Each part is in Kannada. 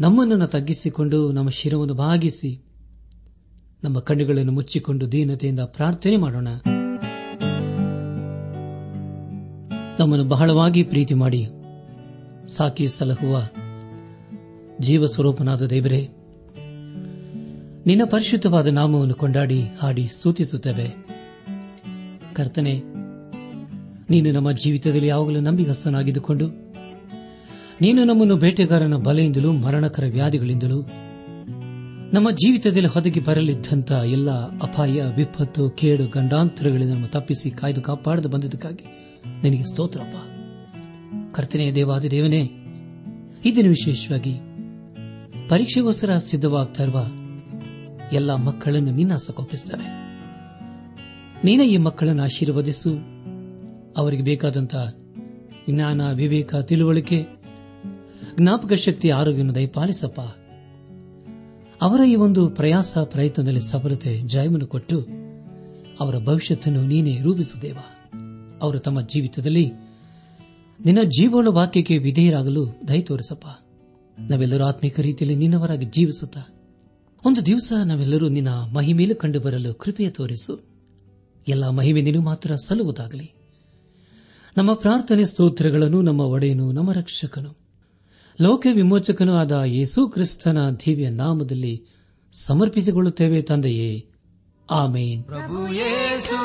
ನಮ್ಮನ್ನು ತಗ್ಗಿಸಿಕೊಂಡು ನಮ್ಮ ಶಿರವನ್ನು ಭಾಗಿಸಿ ನಮ್ಮ ಕಣ್ಣುಗಳನ್ನು ಮುಚ್ಚಿಕೊಂಡು ದೀನತೆಯಿಂದ ಪ್ರಾರ್ಥನೆ ಮಾಡೋಣ. ನಮ್ಮನ್ನು ಬಹಳವಾಗಿ ಪ್ರೀತಿ ಮಾಡಿ. ಸಾಕಿ ಸಲಹುವ ಜೀವ ಸ್ವರೂಪನಾದ ದೇವರೇ, ನಿನ್ನ ಪರಿಶುದ್ಧವಾದ ನಾಮವನ್ನು ಕೊಂಡಾಡಿ, ಹಾಡಿ ಸ್ತುತಿಸುತ್ತೇವೆ. ಕರ್ತನೆ, ನೀನು ನಮ್ಮ ಜೀವಿತದಲ್ಲಿ ಯಾವಾಗಲೂ ನಂಬಿಗಸ್ತನಾಗಿದ್ದುಕೊಂಡು ನೀನು ನಮ್ಮನ್ನು ಬೇಟೆಗಾರನ ಬಲೆಯಿಂದಲೂ ಮರಣಕರ ವ್ಯಾಧಿಗಳಿಂದಲೂ ನಮ್ಮ ಜೀವಿತದಲ್ಲಿ ಹೊದಗಿ ಬರಲಿದ್ದಂಥ ಎಲ್ಲ ಅಪಾಯ, ವಿಪತ್ತು, ಕೇಡು ಗಂಡಾಂತರಗಳಿಂದ ನಮ್ಮ ತಪ್ಪಿಸಿ ಕಾಯ್ದು ಕಾಪಾಡದು ಬಂದಿದ್ದಕ್ಕಾಗಿ ನಿನಗೆ ಸ್ತೋತ್ರಪ್ಪ. ಕರ್ತನೆಯ ದೇವಾದಿ ದೇವನೇ ಇದನ್ನು ವಿಶೇಷವಾಗಿ ಪರೀಕ್ಷೆಗೋಸ್ಕರ ಸಿದ್ಧವಾಗ್ತಾ ಇರುವ ಎಲ್ಲ ಮಕ್ಕಳನ್ನು ನಿನ್ನ ಸಕೋಪಿಸುತ್ತವೆ ನೀನ ಈ ಮಕ್ಕಳನ್ನು ಆಶೀರ್ವದಿಸು. ಅವರಿಗೆ ಬೇಕಾದಂತಹ ಜ್ಞಾನ, ವಿವೇಕ, ತಿಳುವಳಿಕೆ ಜ್ಞಾಪಕ ಶಕ್ತಿ ಆರೋಗ್ಯವನ್ನು ದಯಪಾಲಿಸಪ್ಪ. ಅವರ ಈ ಒಂದು ಪ್ರಯಾಸ, ಪ್ರಯತ್ನದಲ್ಲಿ ಸಫಲತೆ ಜಯವನ್ನು ಕೊಟ್ಟು ಅವರ ಭವಿಷ್ಯತನ್ನು ನೀನೇ ರೂಪಿಸುದೇವ. ಅವರು ತಮ್ಮ ಜೀವಿತದಲ್ಲಿ ನಿನ್ನ ಜೀವೋಳ ವಾಕ್ಯಕ್ಕೆ ವಿಧೇಯರಾಗಲು ದಯ ತೋರಿಸಪ್ಪ. ನಾವೆಲ್ಲರೂ ಆತ್ಮಿಕ ರೀತಿಯಲ್ಲಿ ನಿನ್ನವರಾಗಿ ಜೀವಿಸುತ್ತಾ ಒಂದು ದಿವಸ ನಾವೆಲ್ಲರೂ ನಿನ್ನ ಮಹಿಮೇಲೆ ಕಂಡು ಬರಲು ಕೃಪೆಯ ತೋರಿಸು. ಎಲ್ಲ ಮಹಿಮೆ ನೀನು ಮಾತ್ರ ಸಲ್ಲುವುದಾಗಲಿ. ನಮ್ಮ ಪ್ರಾರ್ಥನೆ ಸ್ತೋತ್ರಗಳನ್ನು, ನಮ್ಮ ಒಡೆಯನು, ನಮ್ಮ ರಕ್ಷಕನು. ಲೋಕ ವಿಮೋಚಕನೂ ಆದ ಯೇಸು ಕ್ರಿಸ್ತನ ದಿವ್ಯ ನಾಮದಲ್ಲಿ ಸಮರ್ಪಿಸಿಕೊಳ್ಳುತ್ತೇವೆ ತಂದೆಯೇ. ಆಮೇನ್. ಪ್ರಭು ಯೇಸು,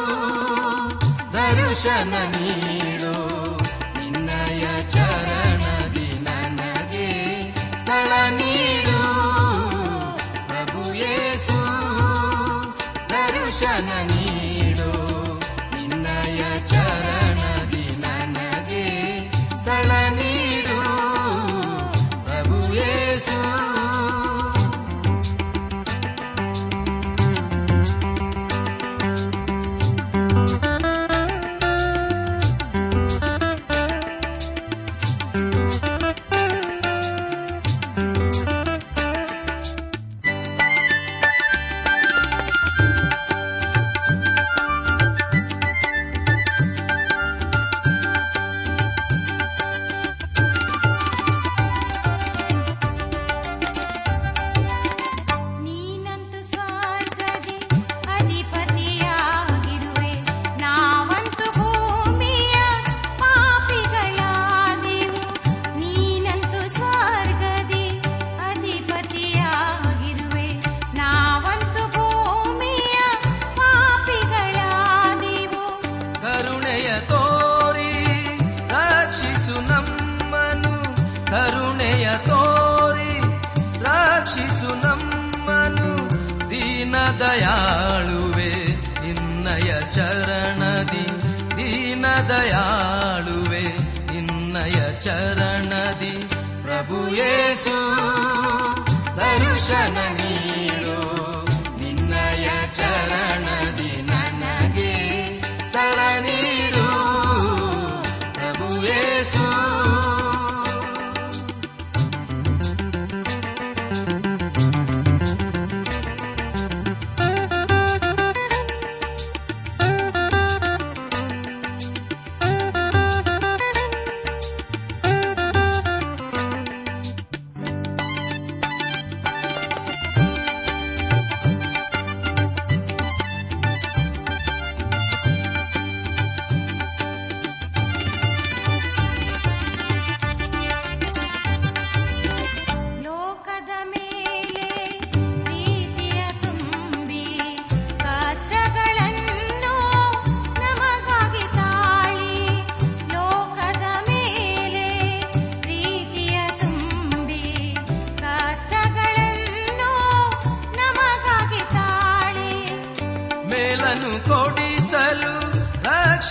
ದರ್ಶನ ನೀಡು ನಿನ್ನಯ ಚರಣದಿ ನನಗೆ ಸ್ಥಳ ನೀಡು. ಪ್ರಭು ಯೇಸು, ದರ್ಶನ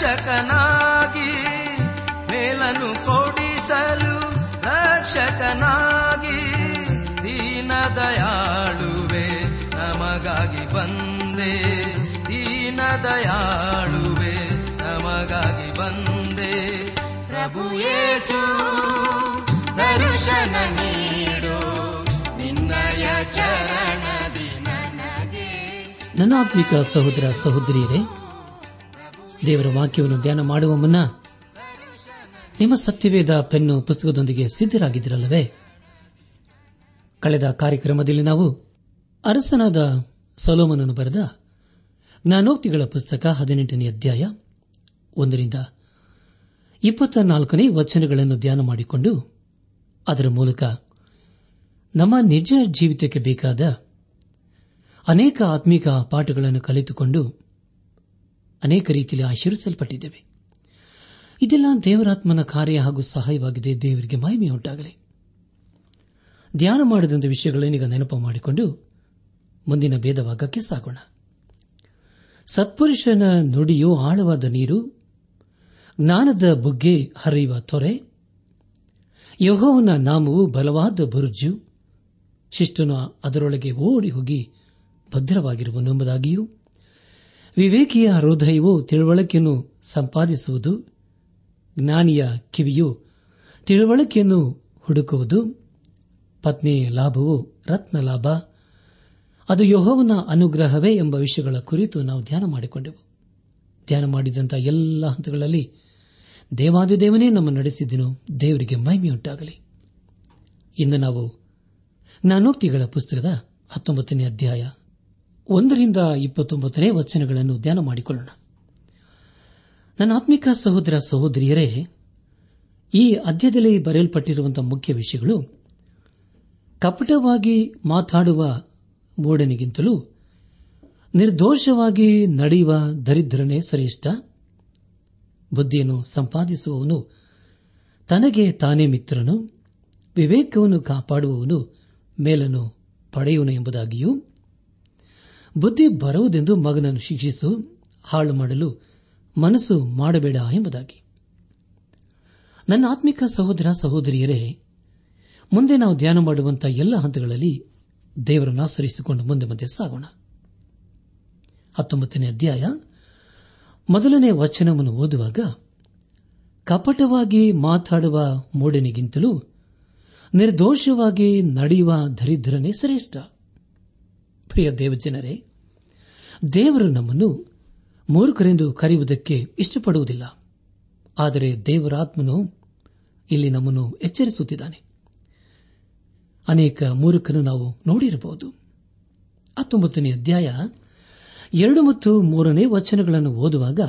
ರಕ್ಷಕನಾಗಿ ಮೇಲನು ಕೊಡಿಸಲು ರಕ್ಷಕನಾಗಿ ದೀನ ದಯಾಳುವೆ ನಮಗಾಗಿ ಬಂದೆ. ದೀನ ದಯಾಳುವೆ ನಮಗಾಗಿ ಬಂದೆ. ಪ್ರಭು ಯೇಸು, ದರ್ಶನ ನೀಡು. ನಿನ್ನಯ ಚರಣದಿ ನನಗೆ. ನನಾತ್ಮಿಕ ಸಹೋದರ ಸಹೋದರಿಯರೇ ದೇವರ ವಾಕ್ಯವನ್ನು ಧ್ಯಾನ ಮಾಡುವ ಮುನ್ನ ನಿಮ್ಮ ಸತ್ಯವೇದ ಪೆನ್ನು ಪುಸ್ತಕದೊಂದಿಗೆ ಸಿದ್ದರಾಗಿದ್ದಿರಲ್ಲವೇ ಕಳೆದ ಕಾರ್ಯಕ್ರಮದಲ್ಲಿ ನಾವು ಅರಸನಾದ ಸಲೋಮನನ್ನು ಬರೆದ ಜ್ಞಾನೋಕ್ತಿಗಳ ಪುಸ್ತಕ ಹದಿನೆಂಟನೇ ಅಧ್ಯಾಯ ಒಂದರಿಂದ ಇಪ್ಪತ್ತ ನಾಲ್ಕನೇ ವಚನಗಳನ್ನು ಧ್ಯಾನ ಮಾಡಿಕೊಂಡು ಅದರ ಮೂಲಕ ನಮ್ಮ ನಿಜ ಜೀವಿತಕ್ಕೆ ಬೇಕಾದ ಅನೇಕ ಆತ್ಮಿಕ ಪಾಠಗಳನ್ನು ಕಲಿತುಕೊಂಡು ಅನೇಕ ರೀತಿಯಲ್ಲಿ ಆಶೀರ್ವಿಸಲ್ಪಟ್ಟಿದ್ದೇವೆ. ಇದೆಲ್ಲ ದೇವರಾತ್ಮನ ಕಾರ್ಯ ಹಾಗೂ ಸಹಾಯವಾಗಿದೆ. ದೇವರಿಗೆ ಮಹಿಮೆಯುಂಟಾಗಲಿ. ಧ್ಯಾನ ಮಾಡಿದಂಥ ವಿಷಯಗಳೇನೀಗ ನೆನಪು ಮಾಡಿಕೊಂಡು ಮುಂದಿನ ಭೇದಭಾಗಕ್ಕೆ ಸಾಗೋಣ. ಸತ್ಪುರುಷನ ನುಡಿಯು ಆಳವಾದ ನೀರು, ಜ್ಞಾನದ ಬುಗ್ಗೆ ಹರಿಯುವ ತೊರೆ, ಯಹೋವನ ನಾಮವು ಬಲವಾದ ಬುರುಜು, ಶಿಷ್ಟನು ಅದರೊಳಗೆ ಓಡಿ ಹೋಗಿ ಭದ್ರವಾಗಿರುವನು ಎಂಬುದಾಗಿಯೂ ವಿವೇಕಿಯ ಹೃದಯವು ತಿಳುವಳಿಕೆಯನ್ನು ಸಂಪಾದಿಸುವುದು, ಜ್ಞಾನಿಯ ಕಿವಿಯು ತಿಳುವಳಿಕೆಯನ್ನು ಹುಡುಕುವುದು ಪತ್ನಿ ಲಾಭವು ರತ್ನ ಲಾಭ ಅದು ಯಹೋವನ ಅನುಗ್ರಹವೇ ಎಂಬ ವಿಷಯಗಳ ಕುರಿತು ನಾವು ಧ್ಯಾನ ಮಾಡಿಕೊಂಡೆವು. ಧ್ಯಾನ ಮಾಡಿದಂಥ ಎಲ್ಲ ಹಂತಗಳಲ್ಲಿ ದೇವಾದಿದೇವನೇ ನಮ್ಮ ನಡೆಸಿದ್ದನು ದೇವರಿಗೆ ಮಹಿಮೆಯುಂಟಾಗಲಿ. ಇಂದು ನಾವು ಜ್ಞಾನೋಕ್ತಿಗಳ ಪುಸ್ತಕದ ಹತ್ತೊಂಬತ್ತನೇ ಅಧ್ಯಾಯ ಒಂದರಿಂದ ಇಪ್ಪತ್ತೊಂಬತ್ತನೇ ವಚನಗಳನ್ನು ಧ್ಯಾನ ಮಾಡಿಕೊಳ್ಳೋಣ. ನನ್ನ ಆತ್ಮಿಕ ಸಹೋದರ ಸಹೋದರಿಯರೇ, ಈ ಅಧ್ಯದಲ್ಲಿ ಬರೆಯಲ್ಪಟ್ಟಿರುವಂತಹ ಮುಖ್ಯ ವಿಷಯಗಳು, ಕಪಟವಾಗಿ ಮಾತಾಡುವ ಮೂಡನಿಗಿಂತಲೂ ನಿರ್ದೋಷವಾಗಿ ನಡೆಯುವ ದರಿದ್ರನೇ ಶ್ರೇಷ್ಠ, ಬುದ್ಧಿಯನ್ನು ಸಂಪಾದಿಸುವವನು ತನಗೆ ತಾನೇ ಮಿತ್ರನು, ವಿವೇಕವನ್ನು ಕಾಪಾಡುವವನು ಮೇಲನ್ನು ಪಡೆಯುವನು ಎಂಬುದಾಗಿಯೂ ಬುದ್ಧಿ ಬರುವುದೆಂದು ಮಗನನ್ನು ಶಿಕ್ಷಿಸು, ಹಾಳು ಮಾಡಲು ಮನಸ್ಸು ಮಾಡಬೇಡ ಎಂಬುದಾಗಿ. ನನ್ನ ಆತ್ಮಿಕ ಸಹೋದರ ಸಹೋದರಿಯರೇ, ಮುಂದೆ ನಾವು ಧ್ಯಾನ ಮಾಡುವಂತಹ ಎಲ್ಲ ಹಂತಗಳಲ್ಲಿ ದೇವರನ್ನು ಆಶ್ರಯಿಸಿಕೊಂಡು ಮುಂದೆ ಮುಂದೆ ಸಾಗೋಣ. ಹತ್ತೊಂಬತ್ತನೇ ಅಧ್ಯಾಯ. ಮೊದಲನೇ ವಚನವನ್ನು ಓದುವಾಗ, ಕಪಟವಾಗಿ ಮಾತಾಡುವ ಮೂಡನಿಗಿಂತಲೂ ನಿರ್ದೋಷವಾಗಿ ನಡೆಯುವ ದರಿದ್ರನೇ ಶ್ರೇಷ್ಠ. ಪ್ರಿಯ ದೇವಜನರೇ, ದೇವರು ನಮ್ಮನ್ನು ಮೂರ್ಖರೆಂದು ಕರೆಯುವುದಕ್ಕೆ ಇಷ್ಟಪಡುವುದಿಲ್ಲ. ಆದರೆ ದೇವರಾತ್ಮನು ಇಲ್ಲಿ ನಮ್ಮನ್ನು ಎಚ್ಚರಿಸುತ್ತಿದ್ದಾನೆ. ಅನೇಕ ಮೂರ್ಖನು ನಾವು ನೋಡಿರಬಹುದು. ಹತ್ತೊಂಬತ್ತನೇ ಅಧ್ಯಾಯ ಎರಡು ಮತ್ತು ಮೂರನೇ ವಚನಗಳನ್ನು ಓದುವಾಗ,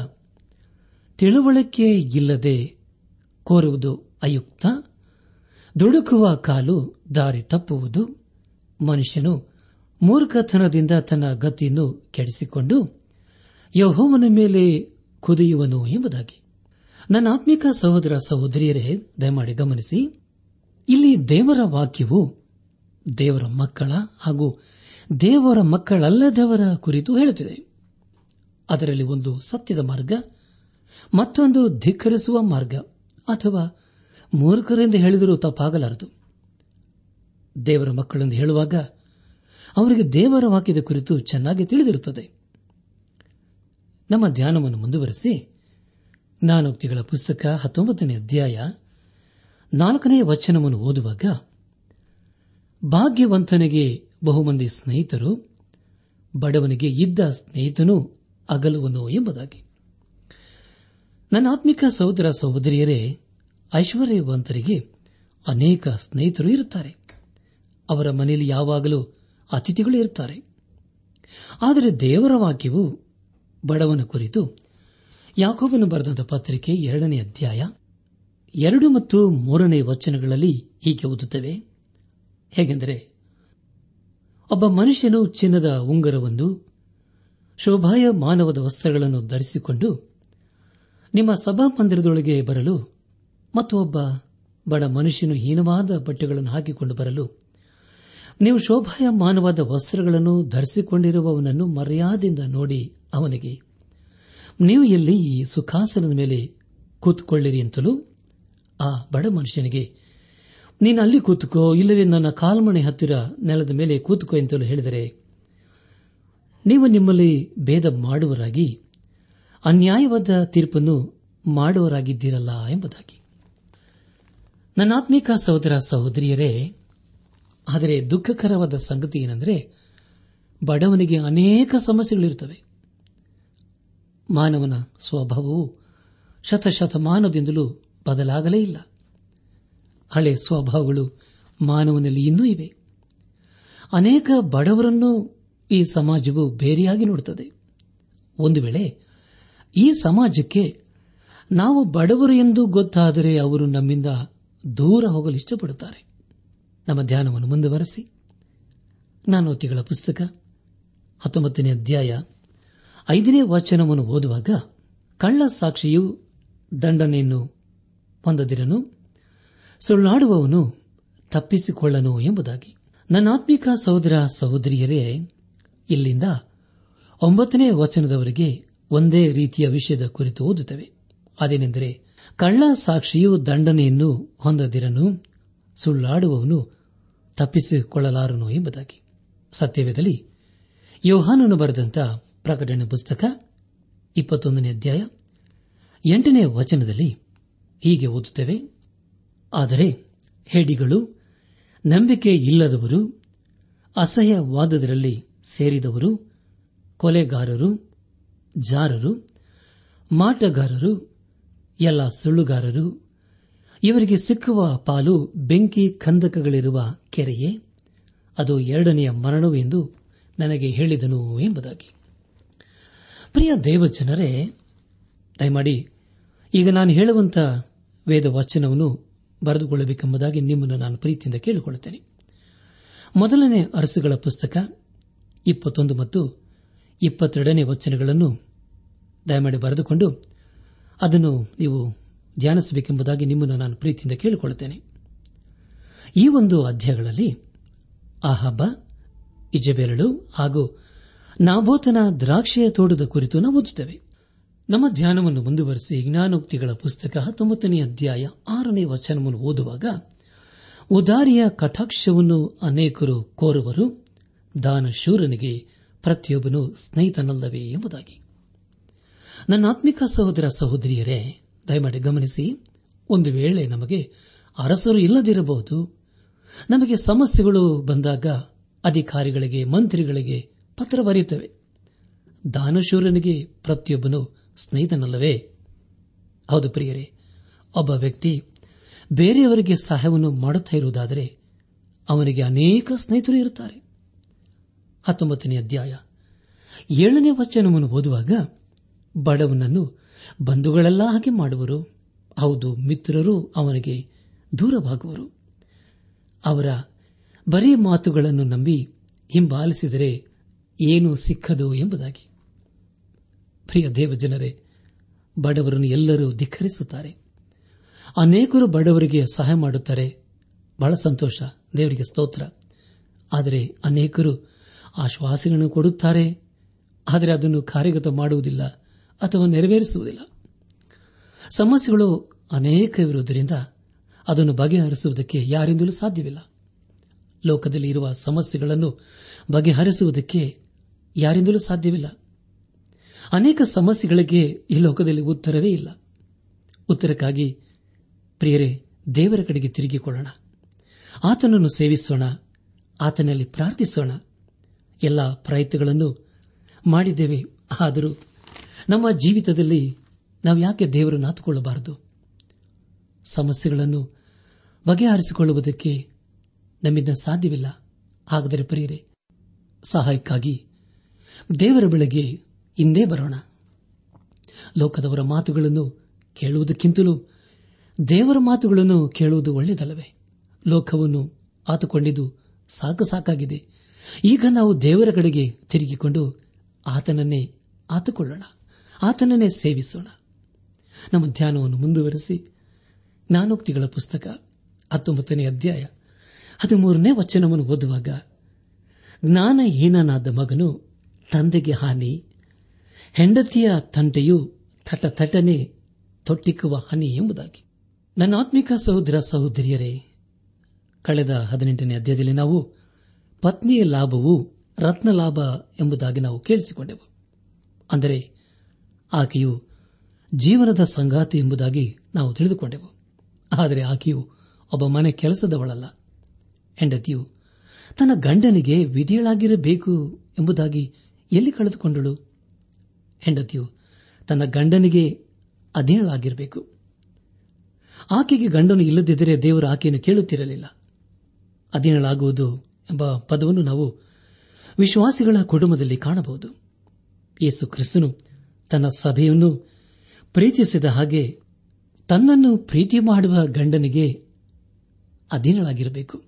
ತಿಳುವಳಿಕೆ ಇಲ್ಲದೆ ಕೋರುವುದು ಅಯುಕ್ತ, ದುಡುಕುವ ಕಾಲು ದಾರಿ ತಪ್ಪುವುದು, ಮನುಷ್ಯನು ಮೂರ್ಖತನದಿಂದ ತನ್ನ ಗತಿಯನ್ನು ಕೆಡಿಸಿಕೊಂಡು ಯಹೋವನ ಮೇಲೆ ಕುದಿಯುವನು ಎಂಬುದಾಗಿ. ನನ್ನ ಆತ್ಮಿಕ ಸಹೋದರ ಸಹೋದರಿಯರೇ, ದಯಮಾಡಿ ಗಮನಿಸಿ. ಇಲ್ಲಿ ದೇವರ ವಾಕ್ಯವು ದೇವರ ಮಕ್ಕಳ ಹಾಗೂ ದೇವರ ಮಕ್ಕಳಲ್ಲದವರ ಕುರಿತು ಹೇಳುತ್ತಿದೆ. ಅದರಲ್ಲಿ ಒಂದು ಸತ್ಯದ ಮಾರ್ಗ, ಮತ್ತೊಂದು ಧಿಕ್ಕರಿಸುವ ಮಾರ್ಗ ಅಥವಾ ಮೂರ್ಖರೆಂದು ಹೇಳಿದರೂ ತಪ್ಪಾಗಲಾರದು. ದೇವರ ಮಕ್ಕಳೆಂದು ಹೇಳುವಾಗ ಅವರಿಗೆ ದೇವರ ವಾಕ್ಯದ ಕುರಿತು ಚೆನ್ನಾಗಿ ತಿಳಿದಿರುತ್ತದೆ. ನಮ್ಮ ಧ್ಯಾನವನ್ನು ಮುಂದುವರೆಸಿ, ನಾನೋಕ್ತಿಗಳ ಪುಸ್ತಕ ಹತ್ತೊಂಬತ್ತನೇ ಅಧ್ಯಾಯ ನಾಲ್ಕನೇ ವಚನವನ್ನು ಓದುವಾಗ, ಭಾಗ್ಯವಂತನಿಗೆ ಬಹುಮಂದಿ ಸ್ನೇಹಿತರು, ಬಡವನಿಗೆ ಇದ್ದ ಸ್ನೇಹಿತನು ಅಗಲುವನು ಎಂಬುದಾಗಿ. ನನ್ನ ಆತ್ಮಿಕ ಸಹೋದರ ಸಹೋದರಿಯರೇ, ಐಶ್ವರ್ಯವಂತರಿಗೆ ಅನೇಕ ಸ್ನೇಹಿತರು ಇರುತ್ತಾರೆ. ಅವರ ಮನೆಯಲ್ಲಿ ಯಾವಾಗಲೂ ಅತಿಥಿಗಳು ಇರುತ್ತಾರೆ ಆದರೆ ದೇವರ ವಾಕ್ಯವು ಬಡವನ ಕುರಿತು ಯಾಕೋಬನು ಬರೆದಂತಹ ಪತ್ರಿಕೆ ಎರಡನೇ ಅಧ್ಯಾಯ ಎರಡು ಮತ್ತು ಮೂರನೇ ವಚನಗಳಲ್ಲಿ ಹೀಗೆ ಓದುತ್ತವೆ. ಹೇಗೆಂದರೆ, ಒಬ್ಬ ಮನುಷ್ಯನು ಚಿನ್ನದ ಉಂಗರವನ್ನು ಶೋಭಾಯ ಮಾನವದ ವಸ್ತ್ರಗಳನ್ನು ಧರಿಸಿಕೊಂಡು ನಿಮ್ಮ ಸಭಾ ಮಂದಿರದೊಳಗೆ ಬರಲು ಮತ್ತು ಒಬ್ಬ ಬಡ ಮನುಷ್ಯನು ಹೀನವಾದ ಬಟ್ಟೆಗಳನ್ನು ಹಾಕಿಕೊಂಡು ಬರಲು ನೀವು ಶೋಭಾಯ ಮಾನವಾದ ವಸ್ತ್ರಗಳನ್ನು ಧರಿಸಿಕೊಂಡಿರುವವನನ್ನು ಮರ್ಯಾದೆಯಿಂದ ನೋಡಿ ಅವನಿಗೆ, ನೀವು ಎಲ್ಲಿ ಈ ಸುಖಾಸನದ ಮೇಲೆ ಕೂತ್ಕೊಳ್ಳಿರಿ ಅಂತಲೂ ಆ ಬಡ ಮನುಷ್ಯನಿಗೆ, ನೀನು ಅಲ್ಲಿ ಕೂತ್ಕೋ, ಇಲ್ಲವೇ ನನ್ನ ಕಾಲ್ಮಣೆ ಹತ್ತಿರ ನೆಲದ ಮೇಲೆ ಕೂತ್ಕೋ ಎಂತಲೂ ಹೇಳಿದರೆ, ನೀವು ನಿಮ್ಮಲ್ಲಿ ಭೇದ ಮಾಡುವರಾಗಿ, ಅನ್ಯಾಯವಾದ ತೀರ್ಪನ್ನು ಮಾಡುವರಾಗಿದ್ದೀರಲ್ಲ ಎಂಬುದಾಗಿ. ನನ್ನಾತ್ಮೀಕ ಸಹೋದರ ಸಹೋದರಿಯರೇ ಆದರೆ ದುಃಖಕರವಾದ ಸಂಗತಿ ಏನೆಂದರೆ ಬಡವನಿಗೆ ಅನೇಕ ಸಮಸ್ಯೆಗಳಿರುತ್ತವೆ. ಮಾನವನ ಸ್ವಭಾವವು ಶತಶತಮಾನದಿಂದಲೂ ಬದಲಾಗಲೇ ಇಲ್ಲ. ಹಳೆ ಸ್ವಭಾವಗಳು ಮಾನವನಲ್ಲಿ ಇನ್ನೂ ಇವೆ. ಅನೇಕ ಬಡವರನ್ನು ಈ ಸಮಾಜವು ಬೇರೆಯಾಗಿ ನೋಡುತ್ತದೆ. ಒಂದು ವೇಳೆ ಈ ಸಮಾಜಕ್ಕೆ ನಾವು ಬಡವರು ಎಂದು ಗೊತ್ತಾದರೆ ಅವರು ನಮ್ಮಿಂದ ದೂರ ಹೋಗಲು ಇಷ್ಟಪಡುತ್ತಾರೆ. ನಮ್ಮ ಧ್ಯಾನವನ್ನು ಮುಂದುವರೆಸಿ. ನಾನೋತಿಗಳ ಪುಸ್ತಕ, ಹತ್ತೊಂಬತ್ತನೇ ಅಧ್ಯಾಯ, ಐದನೇ ವಚನವನ್ನು ಓದುವಾಗ ಕಳ್ಳ ಸಾಕ್ಷಿಯು ದಂಡನೆಯನ್ನು ಹೊಂದದಿರನು, ಸುಳ್ಳಾಡುವವನು ತಪ್ಪಿಸಿಕೊಳ್ಳನು ಎಂಬುದಾಗಿ. ನನ್ನಾತ್ಮಿಕ ಸಹೋದರ ಸಹೋದರಿಯರೇ, ಇಲ್ಲಿಂದ ಒಂಬತ್ತನೇ ವಚನದವರೆಗೆ ಒಂದೇ ರೀತಿಯ ವಿಷಯದ ಕುರಿತು ಓದುತ್ತವೆ. ಅದೇನೆಂದರೆ, ಕಳ್ಳ ಸಾಕ್ಷಿಯು ದಂಡನೆಯನ್ನು ಹೊಂದದಿರನು ಸುಳ್ಳಾಡುವವನು ತಪ್ಪಿಸಿಕೊಳ್ಳಲಾರನು ಎಂಬುದಾಗಿ. ಸತ್ಯವೇದಲ್ಲಿ ಯೋಹಾನನು ಬರೆದಂತ ಪ್ರಕಟಣೆ ಪುಸ್ತಕ ಇಪ್ಪತ್ತೊಂದನೇ ಅಧ್ಯಾಯ ಎಂಟನೇ ವಚನದಲ್ಲಿ ಹೀಗೆ ಓದುತ್ತೇವೆ. ಆದರೆ ಹೇಡಿಗಳು, ನಂಬಿಕೆ ಇಲ್ಲದವರು, ಅಸಹ್ಯವಾದದರಲ್ಲಿ ಸೇರಿದವರು, ಕೊಲೆಗಾರರು, ಜಾರರು, ಮಾಟಗಾರರು, ಎಲ್ಲ ಸುಳ್ಳುಗಾರರು ಇವರಿಗೆ ಸಿಕ್ಕುವ ಪಾಲು ಬೆಂಕಿ ಕಂದಕಗಳಿರುವ ಕೆರೆಯೇ? ಅದು ಎರಡನೆಯ ಮರಣವು ಎಂದು ನನಗೆ ಹೇಳಿದನು ಎಂಬುದಾಗಿ. ಪ್ರಿಯ ದೇವಜನರೇ, ದಯಮಾಡಿ ಈಗ ನಾನು ಹೇಳುವಂತ ವೇದ ವಚನವನ್ನು ಬರೆದುಕೊಳ್ಳಬೇಕೆಂಬುದಾಗಿ ನಿಮ್ಮನ್ನು ನಾನು ಪ್ರೀತಿಯಿಂದ ಕೇಳಿಕೊಳ್ಳುತ್ತೇನೆ. ಮೊದಲನೇ ಅರಸುಗಳ ಪುಸ್ತಕ, ಇಪ್ಪತ್ತೊಂದು ಮತ್ತು ಇಪ್ಪತ್ತೆರಡನೇ ವಚನಗಳನ್ನು ದಯಮಾಡಿ ಬರೆದುಕೊಂಡು ಅದನ್ನು ನೀವು ಧ್ಯಾನಿಸಬೇಕೆಂಬುದಾಗಿ ನಿಮ್ಮನ್ನು ನಾನು ಪ್ರೀತಿಯಿಂದ ಕೇಳಿಕೊಳ್ಳುತ್ತೇನೆ. ಈ ಒಂದು ಅಧ್ಯಾಯಗಳಲ್ಲಿ ಆಹಬ್ಬ ಇಜಬೆರಳು ಹಾಗೂ ನಾಬೋತನ ದ್ರಾಕ್ಷಿಯ ತೋಟದ ಕುರಿತು ನಾವು ಓದುತ್ತೇವೆ. ನಮ್ಮ ಧ್ಯಾನವನ್ನು ಮುಂದುವರೆಸಿ ಜ್ಞಾನೋಕ್ತಿಗಳ ಪುಸ್ತಕ ಹತ್ತೊಂಬತ್ತನೇ ಅಧ್ಯಾಯ ಆರನೇ ವಚನವನ್ನು ಓದುವಾಗ, ಉದಾರಿಯ ಕಟಾಕ್ಷವನ್ನು ಅನೇಕರು ಕೋರುವರು ದಾನಶೂರನಿಗೆ ಪ್ರತಿಯೊಬ್ಬನು ಸ್ನೇಹಿತನಲ್ಲವೇ ಎಂಬುದಾಗಿ. ನನ್ನ ಆತ್ಮಿಕ ಸಹೋದರ ಸಹೋದರಿಯರೇ ದಯಮಾಡಿ ಗಮನಿಸಿ, ಒಂದು ವೇಳೆ ನಮಗೆ ಅರಸರು ಇಲ್ಲದಿರಬಹುದು, ನಮಗೆ ಸಮಸ್ಯೆಗಳು ಬಂದಾಗ ಅಧಿಕಾರಿಗಳಿಗೆ, ಮಂತ್ರಿಗಳಿಗೆ ಪತ್ರ ಬರೆಯುತ್ತವೆ. ದಾನಶೂರನಿಗೆ ಪ್ರತಿಯೊಬ್ಬನು ಸ್ನೇಹಿತನಲ್ಲವೇ? ಹೌದು ಪ್ರಿಯರೇ, ಒಬ್ಬ ವ್ಯಕ್ತಿ ಬೇರೆಯವರಿಗೆ ಸಹಾಯವನ್ನು ಮಾಡುತ್ತಾ ಇರುವುದಾದರೆ ಅವನಿಗೆ ಅನೇಕ ಸ್ನೇಹಿತರು ಇರುತ್ತಾರೆ. ಹತ್ತೊಂಬತ್ತನೇ ಅಧ್ಯಾಯ. ಏಳನೇ ವಚನವನ್ನು ಓದುವಾಗ ಬಡವನನ್ನು ಬಂಧುಗಳೆಲ್ಲ ಹಾಗೆ ಮಾಡುವರು. ಹೌದು, ಮಿತ್ರರು ಅವನಿಗೆ ದೂರವಾಗುವರು. ಅವರ ಬರೀ ಮಾತುಗಳನ್ನು ನಂಬಿ ಹಿಂಬಾಲಿಸಿದರೆ ಏನು ಸಿಕ್ಕದು ಎಂಬುದಾಗಿ. ಪ್ರಿಯ ದೇವಜನರೇ, ಬಡವರನ್ನು ಎಲ್ಲರೂ ಧಿಕ್ಕರಿಸುತ್ತಾರೆ. ಅನೇಕರು ಬಡವರಿಗೆ ಸಹಾಯ ಮಾಡುತ್ತಾರೆ. ಬಹಳ ಸಂತೋಷ, ದೇವರಿಗೆ ಸ್ತೋತ್ರ. ಆದರೆ ಅನೇಕರು ಆಶ್ವಾಸಗಳನ್ನು ಕೊಡುತ್ತಾರೆ, ಆದರೆ ಅದನ್ನು ಕಾರ್ಯಗತ ಮಾಡುವುದಿಲ್ಲ. ಅಥವಾ ನೆರವೇರಿಸುವುದಿಲ್ಲ. ಸಮಸ್ಯೆಗಳು ಅನೇಕವಿರುವುದರಿಂದ ಅದನ್ನು ಬಗೆಹರಿಸುವುದಕ್ಕೆ ಯಾರಿಂದಲೂ ಸಾಧ್ಯವಿಲ್ಲ. ಲೋಕದಲ್ಲಿ ಇರುವ ಸಮಸ್ಯೆಗಳನ್ನು ಬಗೆಹರಿಸುವುದಕ್ಕೆ ಯಾರಿಂದಲೂ ಸಾಧ್ಯವಿಲ್ಲ. ಅನೇಕ ಸಮಸ್ಯೆಗಳಿಗೆ ಈ ಲೋಕದಲ್ಲಿ ಉತ್ತರವೇ ಇಲ್ಲ. ಉತ್ತರಕ್ಕಾಗಿ ಪ್ರಿಯರೇ, ದೇವರ ಕಡೆಗೆ ತಿರುಗಿಕೊಳ್ಳೋಣ. ಆತನನ್ನು ಸೇವಿಸೋಣ, ಆತನಲ್ಲಿ ಪ್ರಾರ್ಥಿಸೋಣ. ಎಲ್ಲ ಪ್ರಯತ್ನಗಳನ್ನು ಮಾಡಿದ್ದೇವೆ, ಆದರೂ ನಮ್ಮ ಜೀವಿತದಲ್ಲಿ ನಾವು ಯಾಕೆ ದೇವರನ್ನು ನಾತುಕೊಳ್ಳಬಾರದು ಸಮಸ್ಯೆಗಳನ್ನು ಬಗೆಹರಿಸಿಕೊಳ್ಳುವುದಕ್ಕೆ ನಮ್ಮಿಂದ ಸಾಧ್ಯವಿಲ್ಲ. ಹಾಗಾದರೆ ಪ್ರಿಯರೇ, ಸಹಾಯಕ್ಕಾಗಿ ದೇವರ ಬೆಳಗ್ಗೆ ಹಿಂದೆ ಬರೋಣ. ಲೋಕದವರ ಮಾತುಗಳನ್ನು ಕೇಳುವುದಕ್ಕಿಂತಲೂ ದೇವರ ಮಾತುಗಳನ್ನು ಕೇಳುವುದು ಒಳ್ಳೆಯದಲ್ಲವೇ? ಲೋಕವನ್ನು ಆತುಕೊಂಡಿದ್ದು ಸಾಕು ಸಾಕಾಗಿದೆ. ಈಗ ನಾವು ದೇವರ ಕಡೆಗೆ ತಿರುಗಿಕೊಂಡು ಆತನನ್ನೇ ಆತುಕೊಳ್ಳೋಣ. ಆತನನ್ನೇ ಸೇವಿಸೋಣ. ನಮ್ಮ ಧ್ಯಾನವನ್ನು ಮುಂದುವರೆಸಿ. ಜ್ಞಾನೋಕ್ತಿಗಳ ಪುಸ್ತಕ, ಹತ್ತೊಂಬತ್ತನೇ ಅಧ್ಯಾಯ, ಹದಿಮೂರನೇ ವಚನವನ್ನು ಓದುವಾಗ ಜ್ಞಾನಹೀನನಾದ ಮಗನು ತಂದೆಗೆ ಹಾನಿ, ಹೆಂಡತಿಯ ತಂಟೆಯು ಥಟ ಥಟನೆ ತೊಟ್ಟಿಕ್ಕುವ ಹನಿ ಎಂಬುದಾಗಿ. ನನ್ನ ಆತ್ಮಿಕ ಸಹೋದರ ಸಹೋದರಿಯರೇ, ಕಳೆದ ಹದಿನೆಂಟನೇ ಅಧ್ಯಾಯದಲ್ಲಿ ನಾವು ಪತ್ನಿಯ ಲಾಭವು ರತ್ನ ಲಾಭ ಎಂಬುದಾಗಿ ನಾವು ಕೇಳಿಸಿಕೊಂಡೆವು. ಅಂದರೆ ಆಕೆಯು ಜೀವನದ ಸಂಗಾತಿ ಎಂಬುದಾಗಿ ನಾವು ತಿಳಿದುಕೊಂಡೆವು. ಆದರೆ ಆಕೆಯು ಒಬ್ಬ ಮನೆ ಕೆಲಸದವಳಲ್ಲ. ಹೆಂಡತಿಯು ತನ್ನ ಗಂಡನಿಗೆ ವಿಧಿಯಳಾಗಿರಬೇಕು ಎಂಬುದಾಗಿ ಎಲ್ಲಿ ಕಳೆದುಕೊಂಡಳು? ಹೆಂಡತಿಯು ತನ್ನ ಗಂಡನಿಗೆ ಅಧೀನಳಾಗಿರಬೇಕು. ಆಕೆಗೆ ಗಂಡನು ಇಲ್ಲದಿದ್ದರೆ ದೇವರು ಆಕೆಯನ್ನು ಕೇಳುತ್ತಿರಲಿಲ್ಲ. ಅಧೀನಳಾಗುವುದು ಎಂಬ ಪದವನ್ನು ನಾವು ವಿಶ್ವಾಸಿಗಳ ಕುಟುಂಬದಲ್ಲಿ ಕಾಣಬಹುದು. ಯೇಸು ಕ್ರಿಸ್ತನು ತನ್ನ ಸಭೆಯನ್ನು ಪ್ರೀತಿಸಿದ ಹಾಗೆ ತನ್ನನ್ನು ಪ್ರೀತಿ ಮಾಡುವ ಗಂಡನಿಗೆ ಅಧೀನಳಾಗಿರಬೇಕು.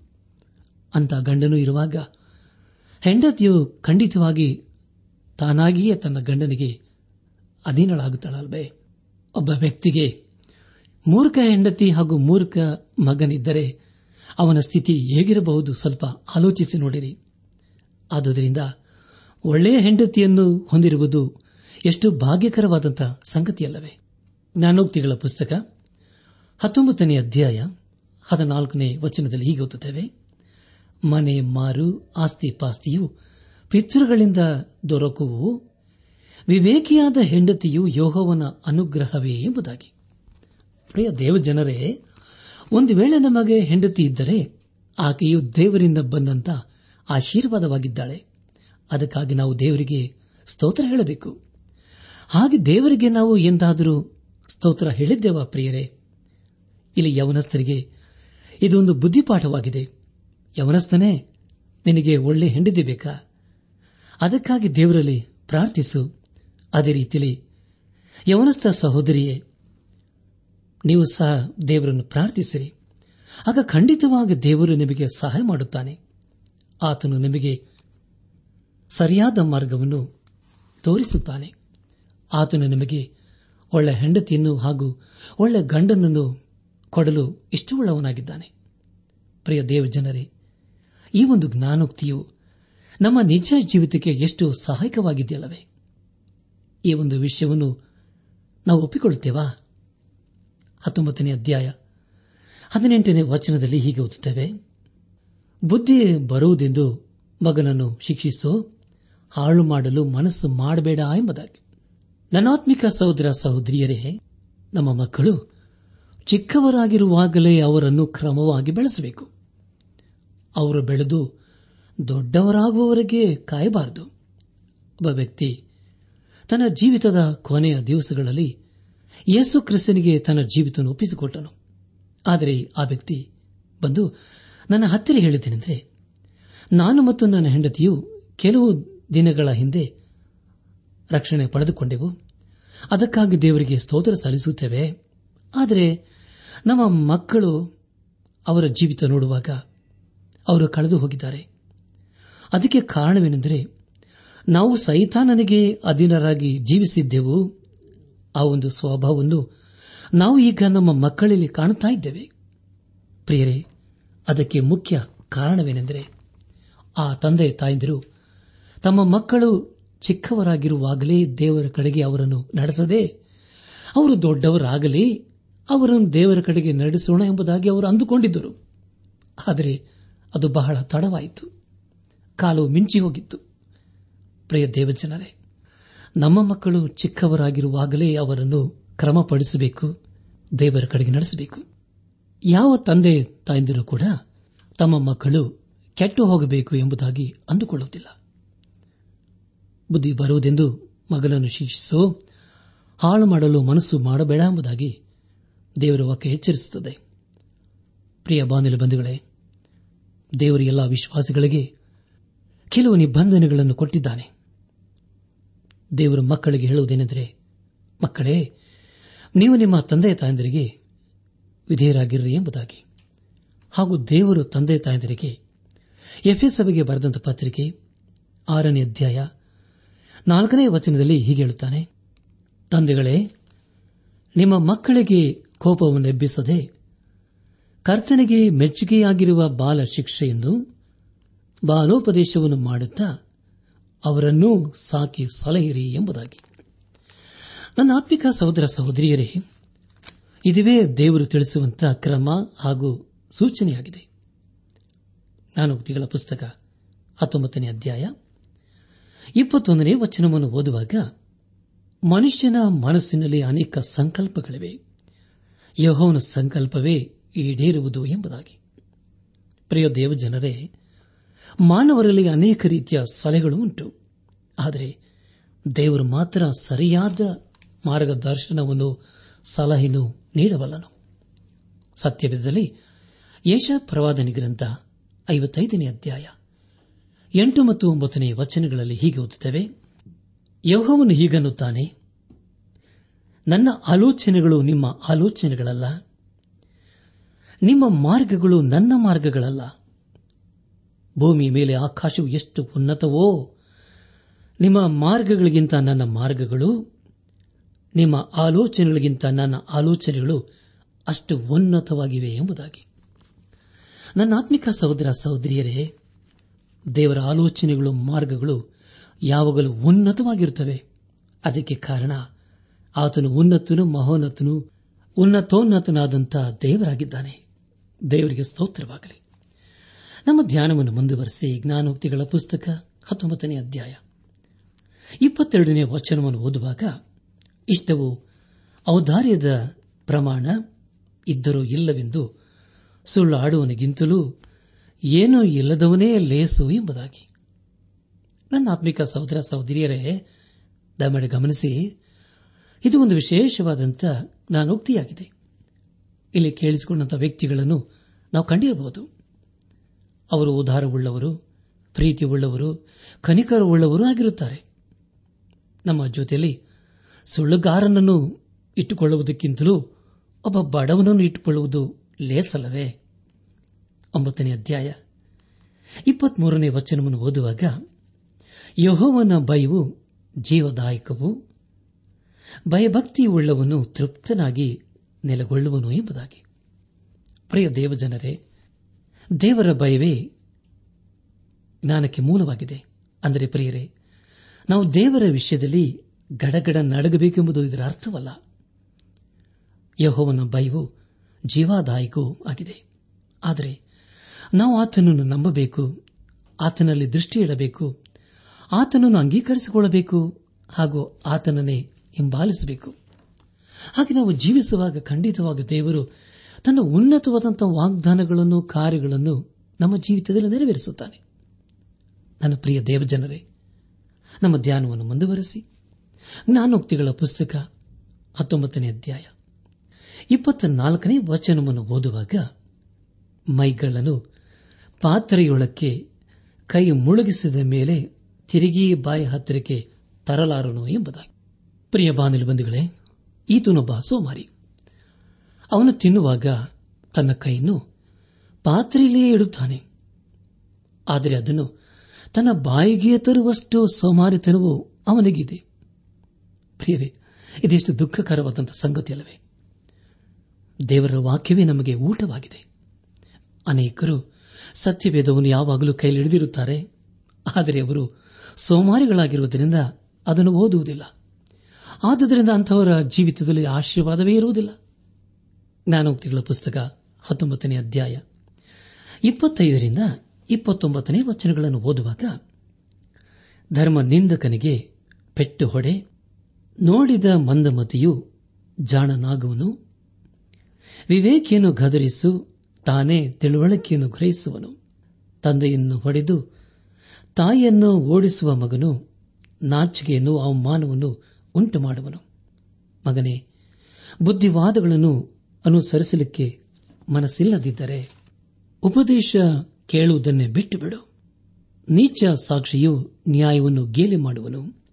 ಅಂತ ಗಂಡನು ಇರುವಾಗ ಹೆಂಡತಿಯು ಖಂಡಿತವಾಗಿ ತಾನಾಗಿಯೇ ತನ್ನ ಗಂಡನಿಗೆ ಅಧೀನಳಾಗುತ್ತಾಳಲ್ವೇ? ಒಬ್ಬ ವ್ಯಕ್ತಿಗೆ ಮೂರ್ಖ ಹೆಂಡತಿ ಹಾಗೂ ಮೂರ್ಖ ಮಗನಿದ್ದರೆ ಅವನ ಸ್ಥಿತಿ ಹೇಗಿರಬಹುದು ಸ್ವಲ್ಪ ಆಲೋಚಿಸಿ ನೋಡಿರಿ. ಆದುದರಿಂದ ಒಳ್ಳೆಯ ಹೆಂಡತಿಯನ್ನು ಹೊಂದಿರುವುದು ಎಷ್ಟು ಭಾಗ್ಯಕರವಾದಂತಹ ಸಂಗತಿಯಲ್ಲವೇ. ಜ್ಞಾನೋಕ್ತಿಗಳ ಪುಸ್ತಕ, ಹತ್ತೊಂಬತ್ತನೇ ಅಧ್ಯಾಯ, ಹದಿನಾಲ್ಕನೇ ವಚನದಲ್ಲಿ ಹೀಗೆ ಓದುತ್ತೇವೆ. ಮನೆ ಮಾರು, ಆಸ್ತಿ ಪಾಸ್ತಿಯು ಪಿತೃಗಳಿಂದ ದೊರಕುವು, ವಿವೇಕಿಯಾದ ಹೆಂಡತಿಯು ಯೋಹವನ ಅನುಗ್ರಹವೇ ಎಂಬುದಾಗಿ. ಪ್ರಿಯ ದೇವಜನರೇ, ಒಂದು ವೇಳೆ ನಮಗೆ ಹೆಂಡತಿ ಇದ್ದರೆ, ಆಕೆಯು ದೇವರಿಂದ ಬಂದಂತ ಆಶೀರ್ವಾದವಾಗಿದ್ದಾಳೆ. ಅದಕ್ಕಾಗಿ ನಾವು ದೇವರಿಗೆ ಸ್ತೋತ್ರ ಹೇಳಬೇಕು. ಹಾಗೆ ದೇವರಿಗೆ ನಾವು ಎಂದಾದರೂ ಸ್ತೋತ್ರ ಹೇಳಿದ್ದೇವಾ ಪ್ರಿಯರೇ? ಇಲ್ಲಿ ಯವನಸ್ಥರಿಗೆ ಇದೊಂದು ಬುದ್ಧಿಪಾಠವಾಗಿದೆ. ಯವನಸ್ಥನೇ, ನಿನಗೆ ಒಳ್ಳೆ ಹೆಂಡತಿ ಬೇಕಾ? ಅದಕ್ಕಾಗಿ ದೇವರಲ್ಲಿ ಪ್ರಾರ್ಥಿಸು. ಅದೇ ರೀತಿಯಲ್ಲಿ ಯವನಸ್ಥ ಸಹೋದರಿಯೇ, ನೀವು ಸಹ ದೇವರನ್ನು ಪ್ರಾರ್ಥಿಸಿರಿ. ಆಗ ಖಂಡಿತವಾಗಿ ದೇವರು ನಿಮಗೆ ಸಹಾಯ ಮಾಡುತ್ತಾನೆ. ಆತನು ನಿಮಗೆ ಸರಿಯಾದ ಮಾರ್ಗವನ್ನು ತೋರಿಸುತ್ತಾನೆ. ಆತನು ನಿಮಗೆ ಒಳ್ಳೆ ಹೆಂಡತಿಯನ್ನು ಹಾಗೂ ಒಳ್ಳೆ ಗಂಡನನ್ನು ಕೊಡಲು ಇಷ್ಟವುಳ್ಳವನಾಗಿದ್ದಾನೆ. ಪ್ರಿಯ ದೇವ ಜನರೇ ಈ ಒಂದು ಜ್ಞಾನೋಕ್ತಿಯು ನಮ್ಮ ನಿಜ ಜೀವಿತಕ್ಕೆ ಎಷ್ಟು ಸಹಾಯಕವಾಗಿದೆಯಲ್ಲವೇ? ಈ ಒಂದು ವಿಷಯವನ್ನು ನಾವು ಒಪ್ಪಿಕೊಳ್ಳುತ್ತೇವಾ? ಹತ್ತೊಂಬತ್ತನೇ ಅಧ್ಯಾಯ ಹದಿನೆಂಟನೇ ವಚನದಲ್ಲಿ ಹೀಗೆ ಓದುತ್ತೇವೆ. ಬುದ್ಧಿ ಬರುವುದೆಂದು ಮಗನನ್ನು ಶಿಕ್ಷಿಸೋ ಹಾಳು ಮಾಡಲು ಮನಸ್ಸು ಮಾಡಬೇಡ ಎಂಬುದಾಗಿ. ನನಾತ್ಮಿಕ ಸಹೋದರ ಸಹೋದರಿಯರೇ, ನಮ್ಮ ಮಕ್ಕಳು ಚಿಕ್ಕವರಾಗಿರುವಾಗಲೇ ಅವರನ್ನು ಕ್ರಮವಾಗಿ ಬೆಳೆಸಬೇಕು. ಅವರು ಬೆಳೆದು ದೊಡ್ಡವರಾಗುವವರೆಗೆ ಕಾಯಬಾರದು. ಒಬ್ಬ ವ್ಯಕ್ತಿ ತನ್ನ ಜೀವಿತದ ಕೊನೆಯ ದಿವಸಗಳಲ್ಲಿ ಯೇಸು ಕ್ರಿಸ್ತನಿಗೆ ತನ್ನ ಜೀವಿತ ಒಪ್ಪಿಸಿಕೊಟ್ಟನು. ಆದರೆ ಆ ವ್ಯಕ್ತಿ ಬಂದು, ನನ್ನ ಹತ್ತಿರ ಹೇಳಿದ್ದೇನೆಂದರೆ, ನಾನು ಮತ್ತು ನನ್ನ ಹೆಂಡತಿಯು ಕೆಲವು ದಿನಗಳ ಹಿಂದೆ ರಕ್ಷಣೆ ಪಡೆದುಕೊಂಡೆವು. ಅದಕ್ಕಾಗಿ ದೇವರಿಗೆ ಸ್ತೋತ್ರ ಸಲ್ಲಿಸುತ್ತೇವೆ. ಆದರೆ ನಮ್ಮ ಮಕ್ಕಳು ಅವರ ಜೀವಿತ ನೋಡುವಾಗ ಅವರು ಕಳೆದು ಹೋಗಿದ್ದಾರೆ. ಅದಕ್ಕೆ ಕಾರಣವೇನೆಂದರೆ ನಾವು ಸೈತಾನನಿಗೆ ಅಧೀನರಾಗಿ ಜೀವಿಸಿದ್ದೆವು. ಆ ಒಂದು ಸ್ವಭಾವವನ್ನು ನಾವು ಈಗ ನಮ್ಮ ಮಕ್ಕಳಲ್ಲಿ ಕಾಣುತ್ತಾ ಇದ್ದೇವೆ. ಪ್ರಿಯರೇ, ಅದಕ್ಕೆ ಮುಖ್ಯ ಕಾರಣವೇನೆಂದರೆ ಆ ತಂದೆ ತಾಯಂದಿರು ತಮ್ಮ ಮಕ್ಕಳು ಚಿಕ್ಕವರಾಗಿರುವಾಗಲೇ ದೇವರ ಕಡೆಗೆ ಅವರನ್ನು ನಡೆಸದೆ, ಅವರು ದೊಡ್ಡವರಾಗಲಿ ಅವರನ್ನು ದೇವರ ಕಡೆಗೆ ನಡೆಸೋಣ ಎಂಬುದಾಗಿ ಅವರು ಅಂದುಕೊಂಡಿದ್ದರು. ಆದರೆ ಅದು ಬಹಳ ತಡವಾಯಿತು. ಕಾಲು ಮಿಂಚಿ ಹೋಗಿತ್ತು. ಪ್ರಿಯ ದೇವಜನರೇ, ನಮ್ಮ ಮಕ್ಕಳು ಚಿಕ್ಕವರಾಗಿರುವಾಗಲೇ ಅವರನ್ನು ಕ್ರಮಪಡಿಸಬೇಕು, ದೇವರ ಕಡೆಗೆ ನಡೆಸಬೇಕು. ಯಾವ ತಂದೆ ತಾಯಂದಿರು ಕೂಡ ತಮ್ಮ ಮಕ್ಕಳು ಕೆಟ್ಟು ಹೋಗಬೇಕು ಎಂಬುದಾಗಿ ಅಂದುಕೊಳ್ಳುವುದಿಲ್ಲ. ಬುದ್ಧಿ ಬರುವುದೆಂದು ಮಗನನ್ನು ಶಿಕ್ಷಿಸು. ಹಾಳು ಮಾಡಲು ಮನಸ್ಸು ಮಾಡಬೇಡ ಎಂಬುದಾಗಿ ದೇವರ ವಾಕ್ಯ ಎಚ್ಚರಿಸುತ್ತದೆ. ಪ್ರಿಯ ಬಾಂಧವ್ಯ ಬಂಧುಗಳೇ, ದೇವರ ಎಲ್ಲ ವಿಶ್ವಾಸಿಗಳಿಗೆ ಕೆಲವು ನಿಬಂಧನೆಗಳನ್ನು ಕೊಟ್ಟಿದ್ದಾನೆ. ದೇವರು ಮಕ್ಕಳಿಗೆ ಹೇಳುವುದೇನೆಂದರೆ, ಮಕ್ಕಳೇ, ನೀವು ನಿಮ್ಮ ತಂದೆ ತಾಯಂದಿರಿಗೆ ವಿಧೇಯರಾಗಿರ್ರಿ ಎಂಬುದಾಗಿ. ಹಾಗೂ ದೇವರು ತಂದೆ ತಾಯಂದಿರಿಗೆ ಎಫ್ಎ ಸಭೆಗೆ ಬರೆದಂತ ಪತ್ರಿಕೆ ಆರನೇ ಅಧ್ಯಾಯ ನಾಲ್ಕನೇ ವಚನದಲ್ಲಿ ಹೀಗೆ ಹೇಳುತ್ತಾನೆ, ತಂದೆಗಳೇ, ನಿಮ್ಮ ಮಕ್ಕಳಿಗೆ ಕೋಪವನ್ನು ಎಬ್ಬಿಸದೆ ಕರ್ತನಿಗೆ ಮೆಚ್ಚುಗೆಯಾಗಿರುವ ಬಾಲ ಶಿಕ್ಷೆಯನ್ನು ಬಾಲೋಪದೇಶವನ್ನು ಮಾಡುತ್ತಾ ಅವರನ್ನೂ ಸಾಕಿ ಸಲಹಿರಿ ಎಂಬುದಾಗಿ. ನನ್ನ ಆತ್ಮಿಕ ಸಹೋದರ ಸಹೋದರಿಯರೇ, ಇದುವೇ ದೇವರು ತಿಳಿಸುವಂತಹ ಕ್ರಮ ಹಾಗೂ ಸೂಚನೆಯಾಗಿದೆ. ಜ್ಞಾನೋಕ್ತಿಗಳ ಪುಸ್ತಕ ಹತ್ತೊಂಬತ್ತನೇ ಅಧ್ಯಾಯ ಇಪ್ಪತ್ತೊಂದನೇ ವಚನವನ್ನು ಓದುವಾಗ ಮನುಷ್ಯನ ಮನಸ್ಸಿನಲ್ಲಿ ಅನೇಕ ಸಂಕಲ್ಪಗಳಿವೆ. ಯಹೋವನ ಸಂಕಲ್ಪವೇ ಈಡೇರುವುದು ಎಂಬುದಾಗಿ. ಪ್ರಿಯ ದೇವಜನರೇ, ಮಾನವರಲ್ಲಿ ಅನೇಕ ರೀತಿಯ ಸಲಹೆಗಳು ಉಂಟು. ಆದರೆ ದೇವರು ಮಾತ್ರ ಸರಿಯಾದ ಮಾರ್ಗದರ್ಶನವನ್ನು, ಸಲಹೆಯನ್ನು ನೀಡಬಲ್ಲನು. ಸತ್ಯವಿದ್ದಲ್ಲಿ ಯಶ ಪ್ರವಾದನಿ ಗ್ರಂಥ ಐವತ್ತೈದನೇ ಅಧ್ಯಾಯ. ಎಂಟು ಮತ್ತು ಒಂಬತ್ತನೇ ವಚನಗಳಲ್ಲಿ ಹೀಗೆ ಓದುತ್ತವೆ, ಯಹೋವನು ಹೀಗನ್ನುತ್ತಾನೆ, ನನ್ನ ಆಲೋಚನೆಗಳು ನಿಮ್ಮ ಆಲೋಚನೆಗಳಲ್ಲ, ನಿಮ್ಮ ಮಾರ್ಗಗಳು ನನ್ನ ಮಾರ್ಗಗಳಲ್ಲ. ಭೂಮಿ ಮೇಲೆ ಆಕಾಶವು ಎಷ್ಟು ಉನ್ನತವೋ, ನಿಮ್ಮ ಮಾರ್ಗಗಳಿಗಿಂತ ನನ್ನ ಮಾರ್ಗಗಳು, ನಿಮ್ಮ ಆಲೋಚನೆಗಳಿಗಿಂತ ನನ್ನ ಆಲೋಚನೆಗಳು ಅಷ್ಟು ಉನ್ನತವಾಗಿವೆ ಎಂಬುದಾಗಿ. ನನ್ನ ಆತ್ಮಿಕ ಸಹೋದರ ಸಹೋದರಿಯರೇ ದೇವರ ಆಲೋಚನೆಗಳು, ಮಾರ್ಗಗಳು ಯಾವಾಗಲೂ ಉನ್ನತವಾಗಿರುತ್ತವೆ. ಅದಕ್ಕೆ ಕಾರಣ ಆತನು ಉನ್ನತನು, ಮಹೋನ್ನತನು ಉನ್ನತೋನ್ನತನಾದಂಥ ದೇವರಾಗಿದ್ದಾನೆ. ದೇವರಿಗೆ ಸ್ತೋತ್ರವಾಗಲಿ. ನಮ್ಮ ಧ್ಯಾನವನ್ನು ಮುಂದುವರೆಸಿ ಜ್ಞಾನೋಕ್ತಿಗಳ ಪುಸ್ತಕ ಹತ್ತೊಂಬತ್ತನೇ ಅಧ್ಯಾಯ. ಇಪ್ಪತ್ತೆರಡನೇ ವಚನವನ್ನು ಓದುವಾಗ, ಇಷ್ಟವು ಔದಾರ್ಯದ ಪ್ರಮಾಣ ಇದ್ದರೂ ಇಲ್ಲವೆಂದು ಸುಳ್ಳು ಆಡುವನಿಗಿಂತಲೂ ಏನೂ ಇಲ್ಲದವನೇ ಲೇಸು ಎಂಬುದಾಗಿ. ನನ್ನ ಆತ್ಮಿಕ ಸಹೋದರ ಸಹೋದರಿಯರೇ, ದಯಮಾಡಿ ಗಮನಿಸಿ, ಇದು ಒಂದು ವಿಶೇಷವಾದಂಥ ನಾನೋಕ್ತಿಯಾಗಿದೆ ಇಲ್ಲಿ ಕೇಳಿಸಿಕೊಂಡಂಥ ವ್ಯಕ್ತಿಗಳನ್ನು ನಾವು ಕಂಡಿರಬಹುದು. ಅವರು ಉದಾರವುಳ್ಳವರು ಪ್ರೀತಿಯುಳ್ಳವರು ಕನಿಕರವುಳ್ಳವರು ಆಗಿರುತ್ತಾರೆ. ನಮ್ಮ ಜೊತೆಯಲ್ಲಿ ಸುಳ್ಳುಗಾರನನ್ನು ಇಟ್ಟುಕೊಳ್ಳುವುದಕ್ಕಿಂತಲೂ ಒಬ್ಬ ಬಡವನನ್ನು ಇಟ್ಟುಕೊಳ್ಳುವುದು ಲೇಸಲ್ಲವೇ? ಒಂಬತ್ತನೇ ಅಧ್ಯಾಯ. ಇಪ್ಪತ್ಮೂರನೇ ವಚನವನ್ನು ಓದುವಾಗ, ಯಹೋವನ ಭಯವು ಜೀವದಾಯಕವು, ಭಯಭಕ್ತಿಯುಳ್ಳವನು ತೃಪ್ತನಾಗಿ ನೆಲೆಗೊಳ್ಳುವನು ಎಂಬುದಾಗಿ. ಪ್ರಿಯ ದೇವಜನರೇ, ದೇವರ ಭಯವೇ ಜ್ಞಾನಕ್ಕೆ ಮೂಲವಾಗಿದೆ. ಅಂದರೆ ಪ್ರಿಯರೇ, ನಾವು ದೇವರ ವಿಷಯದಲ್ಲಿ ಗಡಗಡ ನಡಗಬೇಕೆಂಬುದು ಇದರ ಅರ್ಥವಲ್ಲ. ಯಹೋವನ ಭಯವು ಜೀವಾದಾಯಕವೂ ಆಗಿದೆ. ಆದರೆ ನಾವು ಆತನನ್ನು ನಂಬಬೇಕು. ಆತನಲ್ಲಿ ದೃಷ್ಟಿ ಇಡಬೇಕು. ಆತನನ್ನು ಅಂಗೀಕರಿಸಿಕೊಳ್ಳಬೇಕು ಹಾಗೂ ಆತನನ್ನೇ ಹಿಂಬಾಲಿಸಬೇಕು. ಹಾಗೆ ನಾವು ಜೀವಿಸುವಾಗ ಖಂಡಿತವಾಗ ದೇವರು ತನ್ನ ಉನ್ನತವಾದಂತಹ ವಾಗ್ದಾನಗಳನ್ನು, ಕಾರ್ಯಗಳನ್ನು ನಮ್ಮ ಜೀವಿತದಲ್ಲಿ ನೆರವೇರಿಸುತ್ತಾನೆ. ನನ್ನ ಪ್ರಿಯ ದೇವಜನರೇ, ನಮ್ಮ ಧ್ಯಾನವನ್ನು ಮುಂದುವರೆಸಿ. ಜ್ಞಾನೋಕ್ತಿಗಳ ಪುಸ್ತಕ ಹತ್ತೊಂಬತ್ತನೇ ಅಧ್ಯಾಯ. ಇಪ್ಪತ್ತ ನಾಲ್ಕನೇ ವಚನವನ್ನು ಓದುವಾಗ ಮೈಗಳನ್ನು ಪಾತ್ರೆಯೊಳಕ್ಕೆ ಕೈ ಮುಳುಗಿಸಿದ ಮೇಲೆ ತಿರುಗಿ ಬಾಯಿ ಹತ್ತಿರಕ್ಕೆ ತರಲಾರನು ಎಂಬುದಾಗಿ. ಪ್ರಿಯ ಬಾನಿಲು ಬಂಧುಗಳೇ, ಈತನೊಬ್ಬ ಸೋಮಾರಿ. ಅವನು ತಿನ್ನುವಾಗ ತನ್ನ ಕೈಯನ್ನು ಪಾತ್ರೆಯಲ್ಲಿಯೇ ಇಡುತ್ತಾನೆ. ಆದರೆ ಅದನ್ನು ತನ್ನ ಬಾಯಿಗೆ ತರುವಷ್ಟು ಸೋಮಾರಿತನವು ಅವನಿಗಿದೆ. ಪ್ರಿಯರೇ, ಇದೆಷ್ಟು ದುಃಖಕರವಾದಂತಹ ಸಂಗತಿಯಲ್ಲವೇ? ದೇವರ ವಾಕ್ಯವೇ ನಮಗೆ ಊಟವಾಗಿದೆ. ಅನೇಕರು ಸತ್ಯವೇದವನ್ನು ಯಾವಾಗಲೂ ಕೈಲಿಡಿದಿರುತ್ತಾರೆ. ಆದರೆ ಅವರು ಸೋಮಾರಿಗಳಾಗಿರುವುದರಿಂದ ಅದನ್ನು ಓದುವುದಿಲ್ಲ. ಆದುದರಿಂದ ಅಂಥವರ ಜೀವಿತದಲ್ಲಿ ಆಶೀರ್ವಾದವೇ ಇರುವುದಿಲ್ಲ. ಜ್ಞಾನೋಕ್ತಿಗಳ ಪುಸ್ತಕ ಹತ್ತೊಂಬತ್ತನೇ ಅಧ್ಯಾಯ. ಇಪ್ಪತ್ತೈದರಿಂದ ಇಪ್ಪತ್ತೊಂಬತ್ತನೇ ವಚನಗಳನ್ನು ಓದುವಾಗ ಧರ್ಮ ನಿಂದಕನಿಗೆ ಪೆಟ್ಟು ಹೊಡೆ ನೋಡಿದ ಮಂದಮತಿಯು ಜಾಣನಾಗುವನು. ವಿವೇಕಿಯನ್ನು ಗದರಿಸು ತಾನೇ ತಿಳುವಳಿಕೆಯನ್ನು ಗ್ರಹಿಸುವನು. ತಂದೆಯನ್ನು ಹೊಡೆದು ತಾಯಿಯನ್ನು ಓಡಿಸುವ ಮಗನು ನಾಚಿಕೆಯನ್ನು ಅವಮಾನವನ್ನು ಉಂಟು ಮಾಡುವನು ಮಗನೇ, ಬುದ್ಧಿವಾದಗಳನ್ನು ಅನುಸರಿಸಲಿಕ್ಕೆ ಮನಸ್ಸಿಲ್ಲದಿದ್ದರೆ ಉಪದೇಶ ಕೇಳುವುದನ್ನೇ ಬಿಟ್ಟು ಬಿಡು ನೀಚ ಸಾಕ್ಷಿಯು ನ್ಯಾಯವನ್ನು ಗೇಲಿ ಮಾಡುವನು.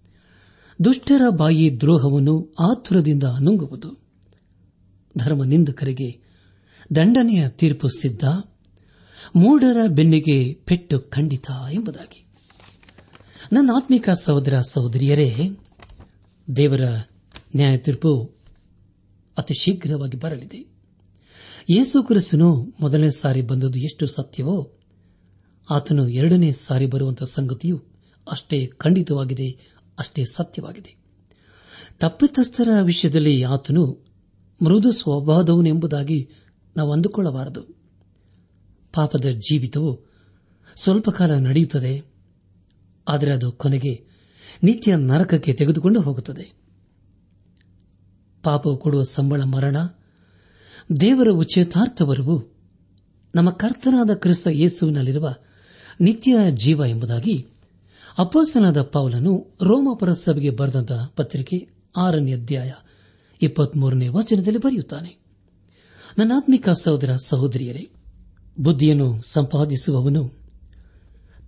ದುಷ್ಟರ ಬಾಯಿ ದ್ರೋಹವನ್ನು ಆತುರದಿಂದ ನುಂಗುವುದು. ಧರ್ಮ ನಿಂದಕರಿಗೆ ದಂಡನೆಯ ತೀರ್ಪು ಸಿದ್ಧ, ಮೂಢರ ಬೆನ್ನಿಗೆ ಪೆಟ್ಟು ಖಂಡಿತ ಎಂಬುದಾಗಿ. ನನ್ನ ಆತ್ಮಿಕ ಸಹೋದರ ಸಹೋದರಿಯರೇ, ದೇವರ ನ್ಯಾಯ ತೀರ್ಪು ಅತಿ ಶೀಘ್ರವಾಗಿ ಬರಲಿದೆ. ಯೇಸು ಕ್ರಿಸ್ತನು ಮೊದಲನೇ ಸಾರಿ ಬಂದದ್ದು ಎಷ್ಟು ಸತ್ಯವೋ, ಆತನು ಎರಡನೇ ಸಾರಿ ಬರುವಂತಹ ಸಂಗತಿಯು ಅಷ್ಟೇ ಖಂಡಿತವಾಗಿದೆ, ಅಷ್ಟೇ ಸತ್ಯವಾಗಿದೆ. ತಪ್ಪಿತಸ್ಥರ ವಿಷಯದಲ್ಲಿ ಆತನು ಮೃದು ಸ್ವಭಾವದವನೆಂಬುದಾಗಿ ನಾವು ಅಂದುಕೊಳ್ಳಬಾರದು. ಪಾಪದ ಜೀವಿತವು ಸ್ವಲ್ಪ ಕಾಲ ನಡೆಯುತ್ತದೆ, ಆದರೆ ಅದು ಕೊನೆಗೆ ನಿತ್ಯ ನರಕಕ್ಕೆ ತೆಗೆದುಕೊಂಡು ಹೋಗುತ್ತದೆ. ಪಾಪವು ಕೊಡುವ ಸಂಬಳ ಮರಣ, ದೇವರ ಉಚ್ಚೇತಾರ್ಥವರೆಗೂ ನಮ್ಮ ಕರ್ತನಾದ ಕ್ರಿಸ್ತ ಯೇಸುವಿನಲ್ಲಿರುವ ನಿತ್ಯ ಜೀವ ಎಂಬುದಾಗಿ ಅಪ್ಪಸ್ತನಾದ ಪೌಲನು ರೋಮಪುರ ಸಭೆಗೆ ಬರೆದಂತಹ ಪತ್ರಿಕೆ ಆರನೇ ಅಧ್ಯಾಯ ಇಪ್ಪತ್ಮೂರನೇ ವಚನದಲ್ಲಿ ಬರೆಯುತ್ತಾನೆ. ನನ್ನಾತ್ಮಿಕ ಸಹೋದರ ಸಹೋದರಿಯರೇ, ಬುದ್ಧಿಯನ್ನು ಸಂಪಾದಿಸುವವನು,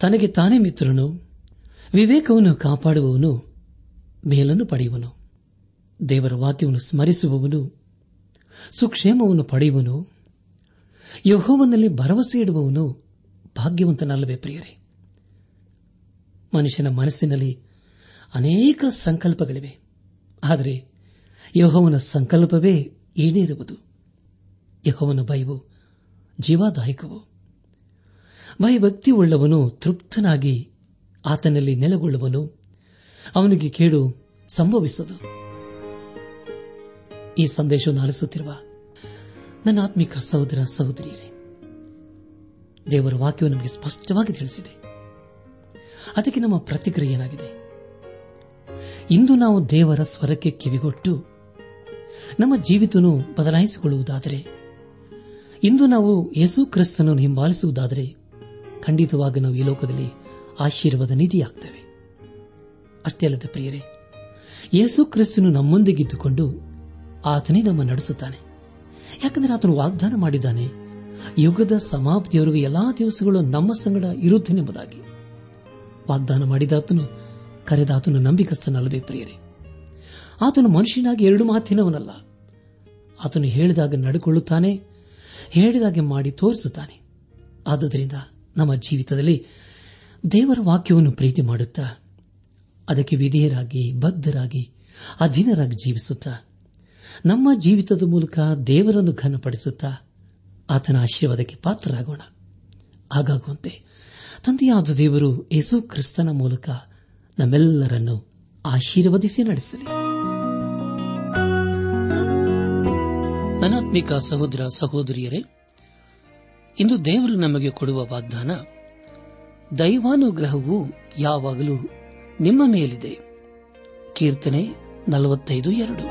ತನಗೆ ತಾನೇ ಮಿತ್ರನು, ವಿವೇಕವನ್ನು ಕಾಪಾಡುವವನು, ಮೇಲನ್ನು ಪಡೆಯುವನು, ದೇವರ ವಾಕ್ಯವನ್ನು ಸ್ಮರಿಸುವವನು, ಸುಕ್ಷೇಮವನ್ನು ಪಡೆಯುವನು, ಯಹೋವನಲ್ಲಿ ಭರವಸೆ ಇಡುವವನು ಭಾಗ್ಯವಂತನಲ್ಲವೇ ಪ್ರಿಯರೇ. ಮನುಷ್ಯನ ಮನಸ್ಸಿನಲ್ಲಿ ಅನೇಕ ಸಂಕಲ್ಪಗಳಿವೆ, ಆದರೆ ಯಹೋವನ ಸಂಕಲ್ಪವೇ ಈಡೇರುವುದು. ಯಹೋವನ ಭಯವು ಜೀವಾದಾಯಕವು. ಭಯಭಕ್ತಿ ಉಳ್ಳವನು ತೃಪ್ತನಾಗಿ ಆತನಲ್ಲಿ ನೆಲೆಗೊಳ್ಳುವನು. ಅವನಿಗೆ ಕೇಡು ಸಂಭವಿಸದು. ಈ ಸಂದೇಶವನ್ನು ಆಲಿಸುತ್ತಿರುವ ನನ್ನ ಆತ್ಮಿಕ ಸಹೋದರ ಸಹೋದರಿಯರೇ, ದೇವರ ವಾಕ್ಯವು ನಮಗೆ ಸ್ಪಷ್ಟವಾಗಿ ತಿಳಿಸಿದೆ. ಅದಕ್ಕೆ ನಮ್ಮ ಪ್ರತಿಕ್ರಿಯೆ ಏನಾಗಿದೆ? ಇಂದು ನಾವು ದೇವರ ಸ್ವರಕ್ಕೆ ಕಿವಿಗೊಟ್ಟು ನಮ್ಮ ಜೀವಿತನು ಬದಲಾಯಿಸಿಕೊಳ್ಳುವುದಾದರೆ ಇಂದು ನಾವು ಯೇಸು ಕ್ರಿಸ್ತನನ್ನು ಹಿಂಬಾಲಿಸುವುದಾದರೆ ಖಂಡಿತವಾಗಿ ನಾವು ಈ ಲೋಕದಲ್ಲಿ ಆಶೀರ್ವಾದ ನಿಧಿಯಾಗ್ತೇವೆ. ಅಷ್ಟೇ ಅಲ್ಲದೆ ಪ್ರಿಯರೇ, ಯೇಸು ಕ್ರಿಸ್ತನು ನಮ್ಮೊಂದಿಗಿದ್ದುಕೊಂಡು ಆತನೇ ನಮ್ಮ ನಡೆಸುತ್ತಾನೆ. ಯಾಕಂದರೆ ಆತನು ವಾಗ್ದಾನ ಮಾಡಿದ್ದಾನೆ, ಯುಗದ ಸಮಾಪ್ತಿಯವರೆಗೂ ಎಲ್ಲಾ ದಿವಸಗಳು ನಮ್ಮ ಸಂಗಡ ಇರುತ್ತೇನೆಂಬುದಾಗಿ ವಾಗ್ದಾನ ಮಾಡಿದಾತನು ಕರೆದಾತನು ನಂಬಿಕಸ್ಥನಲ್ಲವೇ ಪ್ರಿಯರೇ? ಆತನು ಮನುಷ್ಯನಾಗಿ ಎರಡು ಮಾತಿನವನಲ್ಲ. ಆತನು ಹೇಳಿದಾಗ ನಡೆಕೊಳ್ಳುತ್ತಾನೆ ಹೇಳಿದಾಗೆ ಮಾಡಿ ತೋರಿಸುತ್ತಾನೆ. ಆದುದರಿಂದ ನಮ್ಮ ಜೀವಿತದಲ್ಲಿ ದೇವರ ವಾಕ್ಯವನ್ನು ಪ್ರೀತಿ ಮಾಡುತ್ತಾ, ಅದಕ್ಕೆ ವಿಧೇಯರಾಗಿ, ಬದ್ಧರಾಗಿ, ಅಧೀನರಾಗಿ ಜೀವಿಸುತ್ತಾ, ನಮ್ಮ ಜೀವಿತದ ಮೂಲಕ ದೇವರನ್ನು ಘನಪಡಿಸುತ್ತಾ ಆತನ ಆಶೀರ್ವಾದಕ್ಕೆ ಪಾತ್ರರಾಗೋಣ. ಹಾಗಾಗುವಂತೆ ತಂದೆಯಾದ ದೇವರು ಯೇಸು ಕ್ರಿಸ್ತನ ಮೂಲಕ ನಮ್ಮೆಲ್ಲರನ್ನು ಆಶೀರ್ವದಿಸಿ ನಡೆಸಲಿ. ನನಾತ್ಮಿಕ ಸಹೋದರ ಸಹೋದರಿಯರೇ, ಇಂದು ದೇವರು ನಮಗೆ ಕೊಡುವ ವಾಗ್ದಾನ, ದೈವಾನುಗ್ರಹವು ಯಾವಾಗಲೂ ನಿಮ್ಮ ಮೇಲಿದೆ. ಕೀರ್ತನೆ ನಲವತ್ತೈದು ಎರಡು.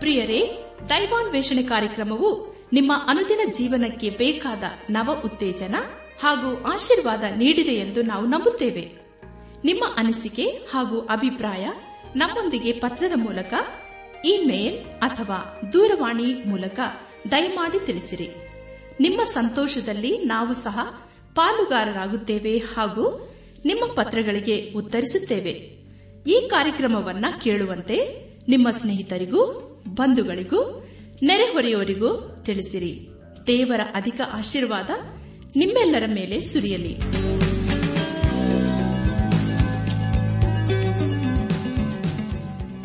ಪ್ರಿಯರೇ, ದೈವಾನ್ವೇಷಣೆ ಕಾರ್ಯಕ್ರಮವು ನಿಮ್ಮ ಅನುದಿನ ಜೀವನಕ್ಕೆ ಬೇಕಾದ ನವ ಉತ್ತೇಜನ ಹಾಗೂ ಆಶೀರ್ವಾದ ನೀಡಿದೆ ಎಂದು ನಾವು ನಂಬುತ್ತೇವೆ. ನಿಮ್ಮ ಅನಿಸಿಕೆ ಹಾಗೂ ಅಭಿಪ್ರಾಯ ನಮ್ಮೊಂದಿಗೆ ಪತ್ರದ ಮೂಲಕ ಇಮೇಲ್ ಅಥವಾ ದೂರವಾಣಿ ಮೂಲಕ ದಯಮಾಡಿ ತಿಳಿಸಿರಿ. ನಿಮ್ಮ ಸಂತೋಷದಲ್ಲಿ ನಾವು ಸಹ ಪಾಲುಗಾರರಾಗುತ್ತೇವೆ ಹಾಗೂ ನಿಮ್ಮ ಪತ್ರಗಳಿಗೆ ಉತ್ತರಿಸುತ್ತೇವೆ. ಈ ಕಾರ್ಯಕ್ರಮವನ್ನ ಕೇಳುವಂತೆ ನಿಮ್ಮ ಸ್ನೇಹಿತರಿಗೂ, ಬಂಧುಗಳಿಗೂ, ನೆರೆಹೊರೆಯವರಿಗೂ ತಿಳಿಸಿರಿ. ದೇವರ ಅಧಿಕ ಆಶೀರ್ವಾದ ನಿಮ್ಮೆಲ್ಲರ ಮೇಲೆ ಸುರಿಯಲಿ.